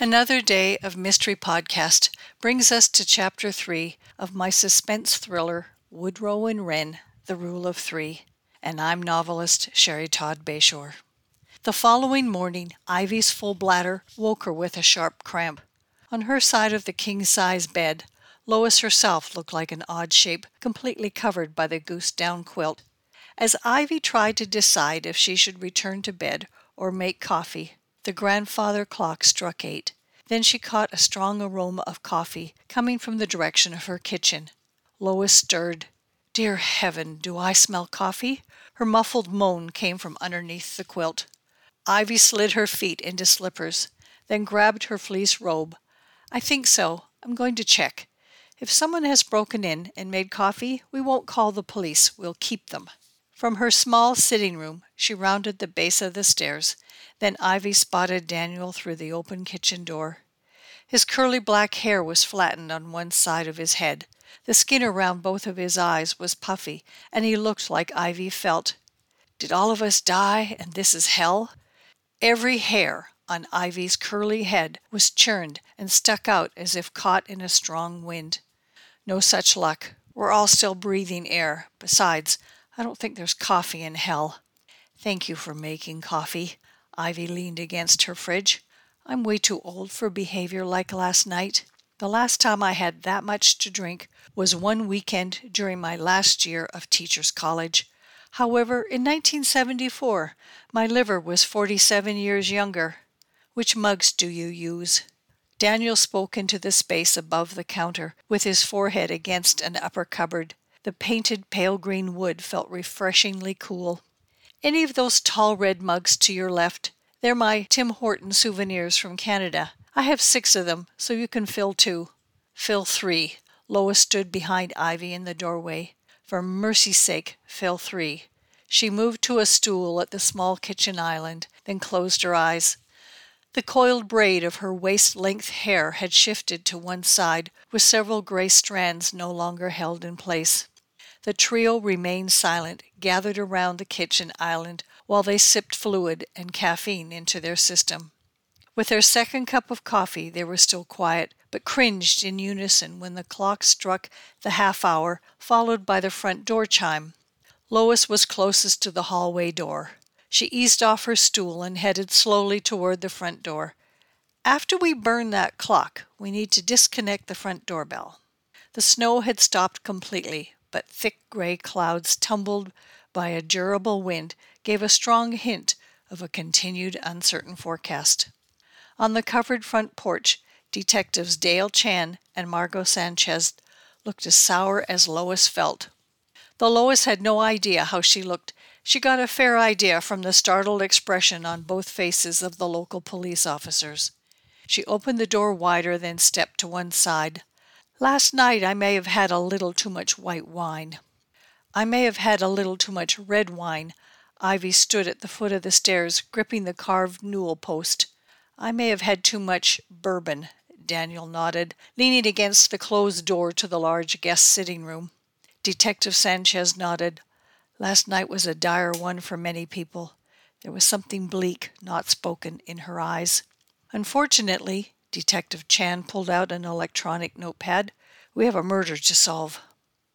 Another day of Mystery Podcast brings us to Chapter 3 of my suspense thriller, Woodrow and Wren The Rule of Three, and I'm novelist Sherrie Todd Beshore. The following morning, Ivy's full bladder woke her with a sharp cramp. On her side of the king size bed, Lois herself looked like an odd shape completely covered by the goose down quilt. As Ivy tried to decide if she should return to bed or make coffee, the grandfather clock struck eight. Then she caught a strong aroma of coffee coming from the direction of her kitchen. Lois stirred. Dear heaven, do I smell coffee? Her muffled moan came from underneath the quilt. Ivy slid her feet into slippers, then grabbed her fleece robe. I think so. I'm going to check. If someone has broken in and made coffee, we won't call the police. We'll keep them. From her small sitting room, she rounded the base of the stairs. Then Ivy spotted Daniel through the open kitchen door. His curly black hair was flattened on one side of his head. The skin around both of his eyes was puffy, and he looked like Ivy felt. Did all of us die, and this is hell? Every hair on Ivy's curly head was churned and stuck out as if caught in a strong wind. No such luck. We're all still breathing air. Besides, I don't think there's coffee in hell. Thank you for making coffee. Ivy leaned against her fridge. I'm way too old for behavior like last night. The last time I had that much to drink was one weekend during my last year of teacher's college. However, in 1974, my liver was 47 years younger. Which mugs do you use? Daniel spoke into the space above the counter, with his forehead against an upper cupboard. The painted pale green wood felt refreshingly cool. Any of those tall red mugs to your left, they're my Tim Horton souvenirs from Canada. I have six of them, so you can fill two. Fill three. Lois stood behind Ivy in the doorway. For mercy's sake, fill three. She moved to a stool at the small kitchen island, then closed her eyes. The coiled braid of her waist length hair had shifted to one side, with several gray strands no longer held in place. The trio remained silent, gathered around the kitchen island while they sipped fluid and caffeine into their system. With their second cup of coffee, they were still quiet, but cringed in unison when the clock struck the half hour, followed by the front door chime. Lois was closest to the hallway door. She eased off her stool and headed slowly toward the front door. After we burn that clock, we need to disconnect the front doorbell. The snow had stopped completely, but thick gray clouds tumbled by a durable wind gave a strong hint of a continued uncertain forecast. On the covered front porch, detectives Dale Chan and Margot Sanchez looked as sour as Lois felt. Though Lois had no idea how she looked, she got a fair idea from the startled expression on both faces of the local police officers. She opened the door wider, then stepped to one side. Last night I may have had a little too much white wine. I may have had a little too much red wine. Ivy stood at the foot of the stairs, gripping the carved newel post. I may have had too much bourbon, Daniel nodded, leaning against the closed door to the large guest sitting room. Detective Sanchez nodded. Last night was a dire one for many people. There was something bleak, not spoken, in her eyes. Unfortunately, Detective Chan pulled out an electronic notepad. We have a murder to solve.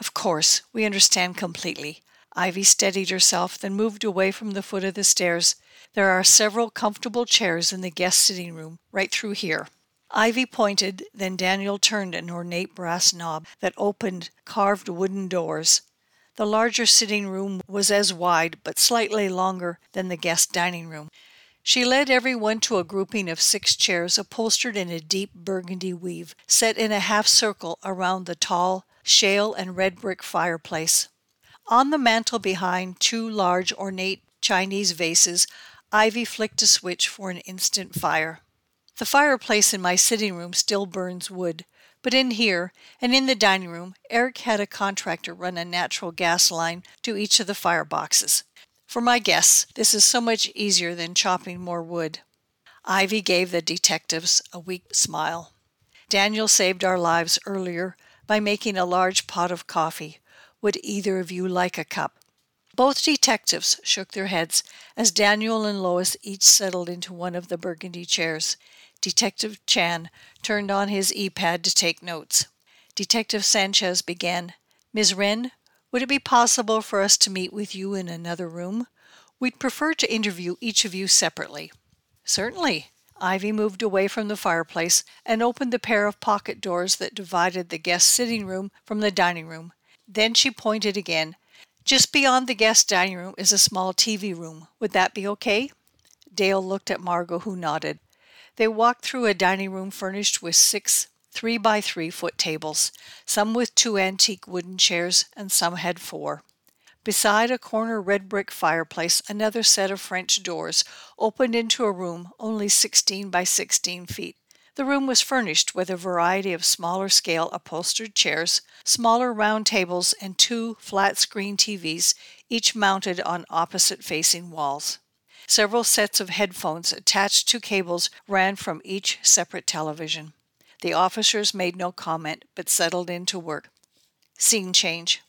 Of course, we understand completely. Ivy steadied herself, then moved away from the foot of the stairs. There are several comfortable chairs in the guest sitting room, right through here. Ivy pointed, then Daniel turned an ornate brass knob that opened carved wooden doors. The larger sitting room was as wide, but slightly longer than the guest dining room. She led everyone to a grouping of six chairs upholstered in a deep burgundy weave, set in a half circle around the tall, shale and red brick fireplace. On the mantel behind two large ornate Chinese vases, Ivy flicked a switch for an instant fire. The fireplace in my sitting room still burns wood, but in here and in the dining room, Eric had a contractor run a natural gas line to each of the fireboxes. For my guests, this is so much easier than chopping more wood. Ivy gave the detectives a weak smile. Daniel saved our lives earlier by making a large pot of coffee. Would either of you like a cup? Both detectives shook their heads as Daniel and Lois each settled into one of the burgundy chairs. Detective Chan turned on his e-pad to take notes. Detective Sanchez began, Ms. Wren, would it be possible for us to meet with you in another room? We'd prefer to interview each of you separately. Certainly. Ivy moved away from the fireplace and opened the pair of pocket doors that divided the guest sitting room from the dining room. Then she pointed again. Just beyond the guest dining room is a small TV room. Would that be okay? Dale looked at Margot, who nodded. They walked through a dining room furnished with six three by three foot tables, some with two antique wooden chairs, and some had four. Beside a corner red brick fireplace, another set of French doors opened into a room only 16 by 16 feet. The room was furnished with a variety of smaller scale upholstered chairs, smaller round tables, and two flat screen TVs, each mounted on opposite facing walls. Several sets of headphones attached to cables ran from each separate television. The officers made no comment but settled into work. Scene change.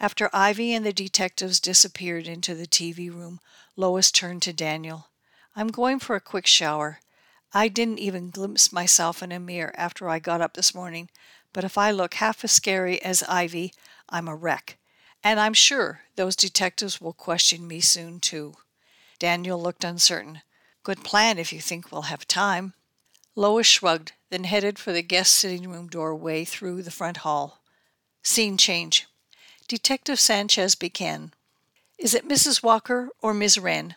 After Ivy and the detectives disappeared into the TV room, Lois turned to Daniel. I'm going for a quick shower. I didn't even glimpse myself in a mirror after I got up this morning, but if I look half as scary as Ivy, I'm a wreck. And I'm sure those detectives will question me soon, too. Daniel looked uncertain. Good plan if you think we'll have time. Lois shrugged, then headed for the guest sitting room doorway through the front hall. Scene change. Detective Sanchez began. Is it Mrs. Walker or Miss Wren?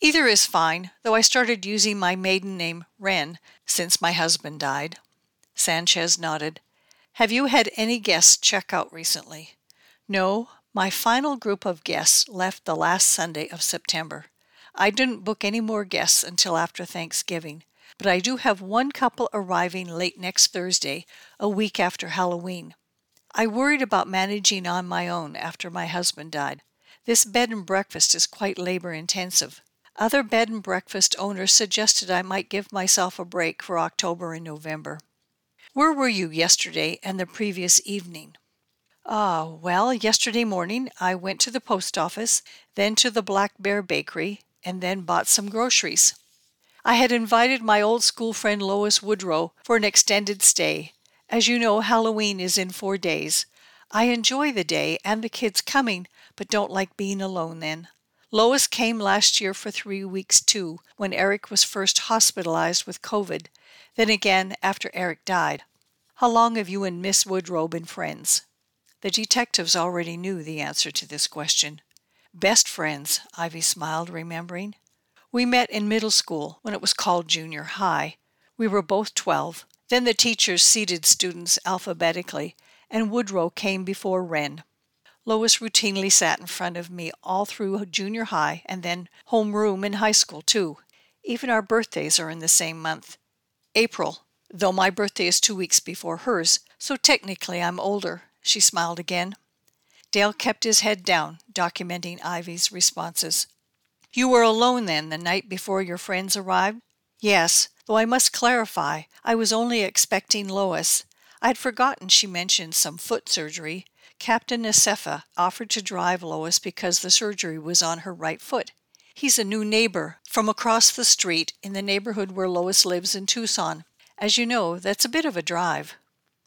Either is fine, though I started using my maiden name, Wren, since my husband died. Sanchez nodded. Have you had any guests check out recently? No, my final group of guests left the last Sunday of September. I didn't book any more guests until after Thanksgiving, but I do have one couple arriving late next Thursday, a week after Halloween. I worried about managing on my own after my husband died. This bed and breakfast is quite labor intensive. Other bed and breakfast owners suggested I might give myself a break for October and November. Where were you yesterday and the previous evening? Ah, well, yesterday morning I went to the post office, then to the Black Bear Bakery, and then bought some groceries. I had invited my old school friend Lois Woodrow for an extended stay. As you know, Halloween is in four days. I enjoy the day and the kids coming, but don't like being alone then. Lois came last year for three weeks too, when Eric was first hospitalized with COVID, then again after Eric died. How long have you and Miss Woodrow been friends? The detectives already knew the answer to this question. Best friends, Ivy smiled, remembering. We met in middle school when it was called junior high. We were both 12. Then the teachers seated students alphabetically, and Woodrow came before Wren. Lois routinely sat in front of me all through junior high and then homeroom in high school, too. Even our birthdays are in the same month. April, though my birthday is two weeks before hers, so technically I'm older. She smiled again. Dale kept his head down, documenting Ivy's responses. You were alone then the night before your friends arrived? Yes, though I must clarify, I was only expecting Lois. I'd forgotten she mentioned some foot surgery. Captain Nasefa offered to drive Lois because the surgery was on her right foot. He's a new neighbor from across the street in the neighborhood where Lois lives in Tucson. As you know, that's a bit of a drive.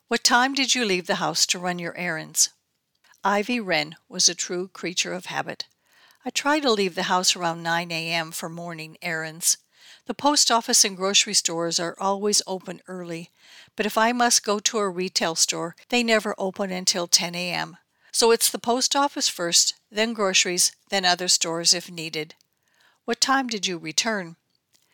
What time did you leave the house to run your errands? Ivy Wren was a true creature of habit. I try to leave the house around 9 a.m. for morning errands. The post office and grocery stores are always open early, but if I must go to a retail store, they never open until 10 a.m. So it's the post office first, then groceries, then other stores if needed. What time did you return?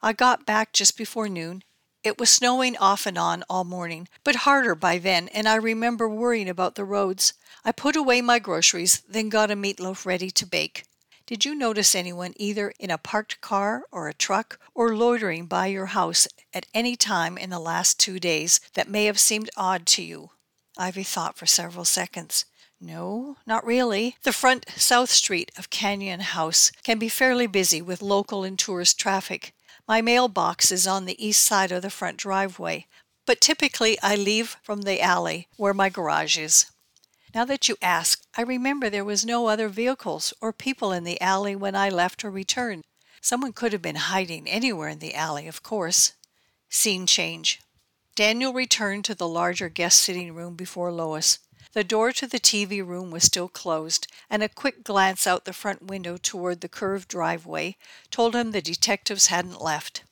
I got back just before noon. It was snowing off and on all morning, but harder by then, and I remember worrying about the roads. I put away my groceries, then got a meatloaf ready to bake. Did you notice anyone either in a parked car or a truck or loitering by your house at any time in the last two days that may have seemed odd to you? Ivy thought for several seconds. No, not really. The front South Street of Canyon House can be fairly busy with local and tourist traffic. My mailbox is on the east side of the front driveway, but typically I leave from the alley where my garage is. Now that you ask, I remember there was no other vehicles or people in the alley when I left or returned. Someone could have been hiding anywhere in the alley, of course. Scene change. Daniel returned to the larger guest sitting room before Lois. The door to the TV room was still closed, and a quick glance out the front window toward the curved driveway told him the detectives hadn't left.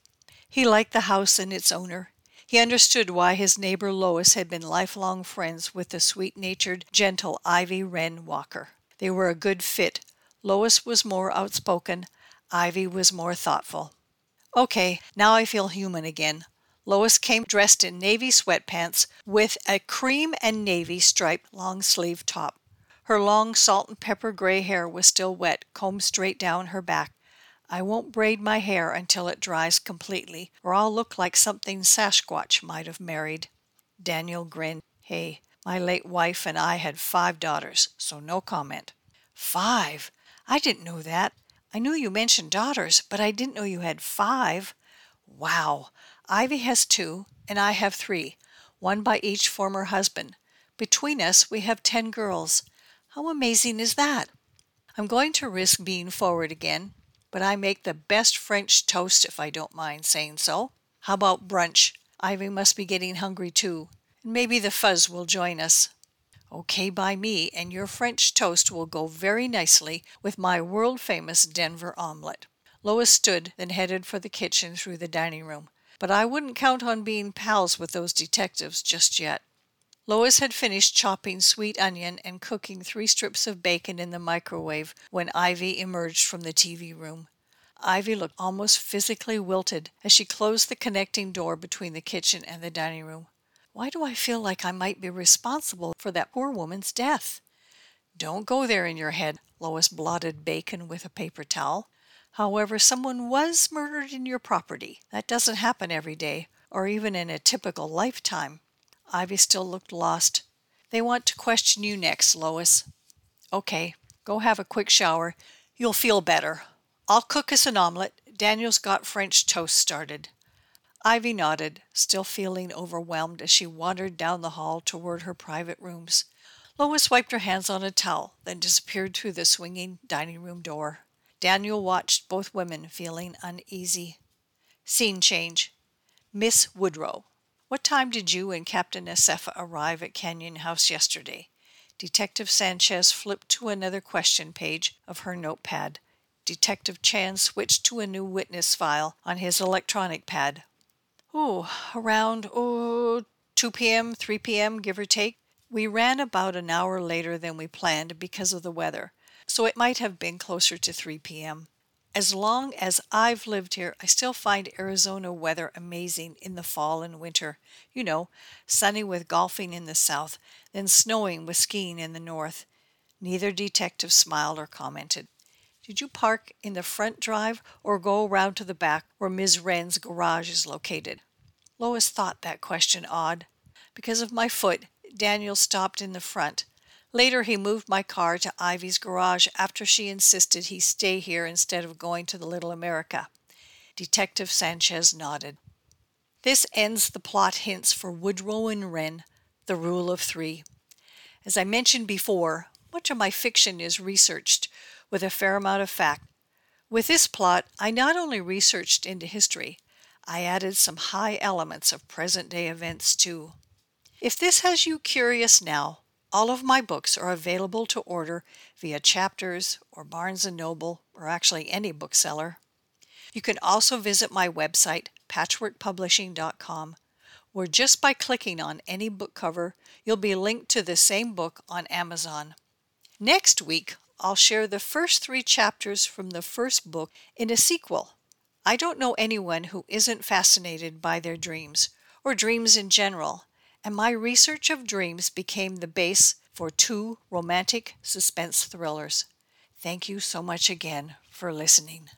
He liked the house and its owner. He understood why his neighbor Lois had been lifelong friends with the sweet natured, gentle Ivy Wren Walker. They were a good fit. Lois was more outspoken, Ivy was more thoughtful. Okay, now I feel human again. Lois came dressed in navy sweatpants with a cream and navy striped long sleeve top. Her long salt and pepper gray hair was still wet, combed straight down her back. I won't braid my hair until it dries completely, or I'll look like something Sasquatch might have married. Daniel grinned. Hey, my late wife and I had five daughters, so no comment. Five? I didn't know that. I knew you mentioned daughters, but I didn't know you had five. Wow. Ivy has two, and I have three, one by each former husband. Between us, we have ten girls. How amazing is that? I'm going to risk being forward again but I make the best French toast if I don't mind saying so. How about brunch? Ivy must be getting hungry too, and maybe the fuzz will join us. Okay by me, and your French toast will go very nicely with my world famous Denver omelette. Lois stood, then headed for the kitchen through the dining room. But I wouldn't count on being pals with those detectives just yet. Lois had finished chopping sweet onion and cooking three strips of bacon in the microwave when Ivy emerged from the TV room. Ivy looked almost physically wilted as she closed the connecting door between the kitchen and the dining room. Why do I feel like I might be responsible for that poor woman's death? Don't go there in your head. Lois blotted bacon with a paper towel. However, someone was murdered in your property. That doesn't happen every day, or even in a typical lifetime. Ivy still looked lost. They want to question you next, Lois. Okay, go have a quick shower. You'll feel better. I'll cook us an omelet. Daniel's got French toast started. Ivy nodded, still feeling overwhelmed as she wandered down the hall toward her private rooms. Lois wiped her hands on a towel, then disappeared through the swinging dining room door. Daniel watched both women, feeling uneasy. Scene change. Miss Woodrow. What time did you and Captain Acefa arrive at Canyon House yesterday? Detective Sanchez flipped to another question page of her notepad. Detective Chan switched to a new witness file on his electronic pad. Oh, around oh, 2 p.m., 3 p.m., give or take. We ran about an hour later than we planned because of the weather, so it might have been closer to 3 p.m. As long as I've lived here, I still find Arizona weather amazing in the fall and winter. You know, sunny with golfing in the south, then snowing with skiing in the north. Neither detective smiled or commented. Did you park in the front drive or go around to the back where Ms. Wren's garage is located? Lois thought that question odd. Because of my foot, Daniel stopped in the front. Later, he moved my car to Ivy's garage after she insisted he stay here instead of going to the Little America. Detective Sanchez nodded. This ends the plot hints for Woodrow and Wren, The Rule of Three. As I mentioned before, much of my fiction is researched with a fair amount of fact. With this plot, I not only researched into history, I added some high elements of present day events too. If this has you curious now, all of my books are available to order via Chapters or Barnes & Noble or actually any bookseller. You can also visit my website, patchworkpublishing.com, where just by clicking on any book cover, you'll be linked to the same book on Amazon. Next week, I'll share the first three chapters from the first book in a sequel. I don't know anyone who isn't fascinated by their dreams, or dreams in general, and my research of dreams became the base for two romantic suspense thrillers. Thank you so much again for listening.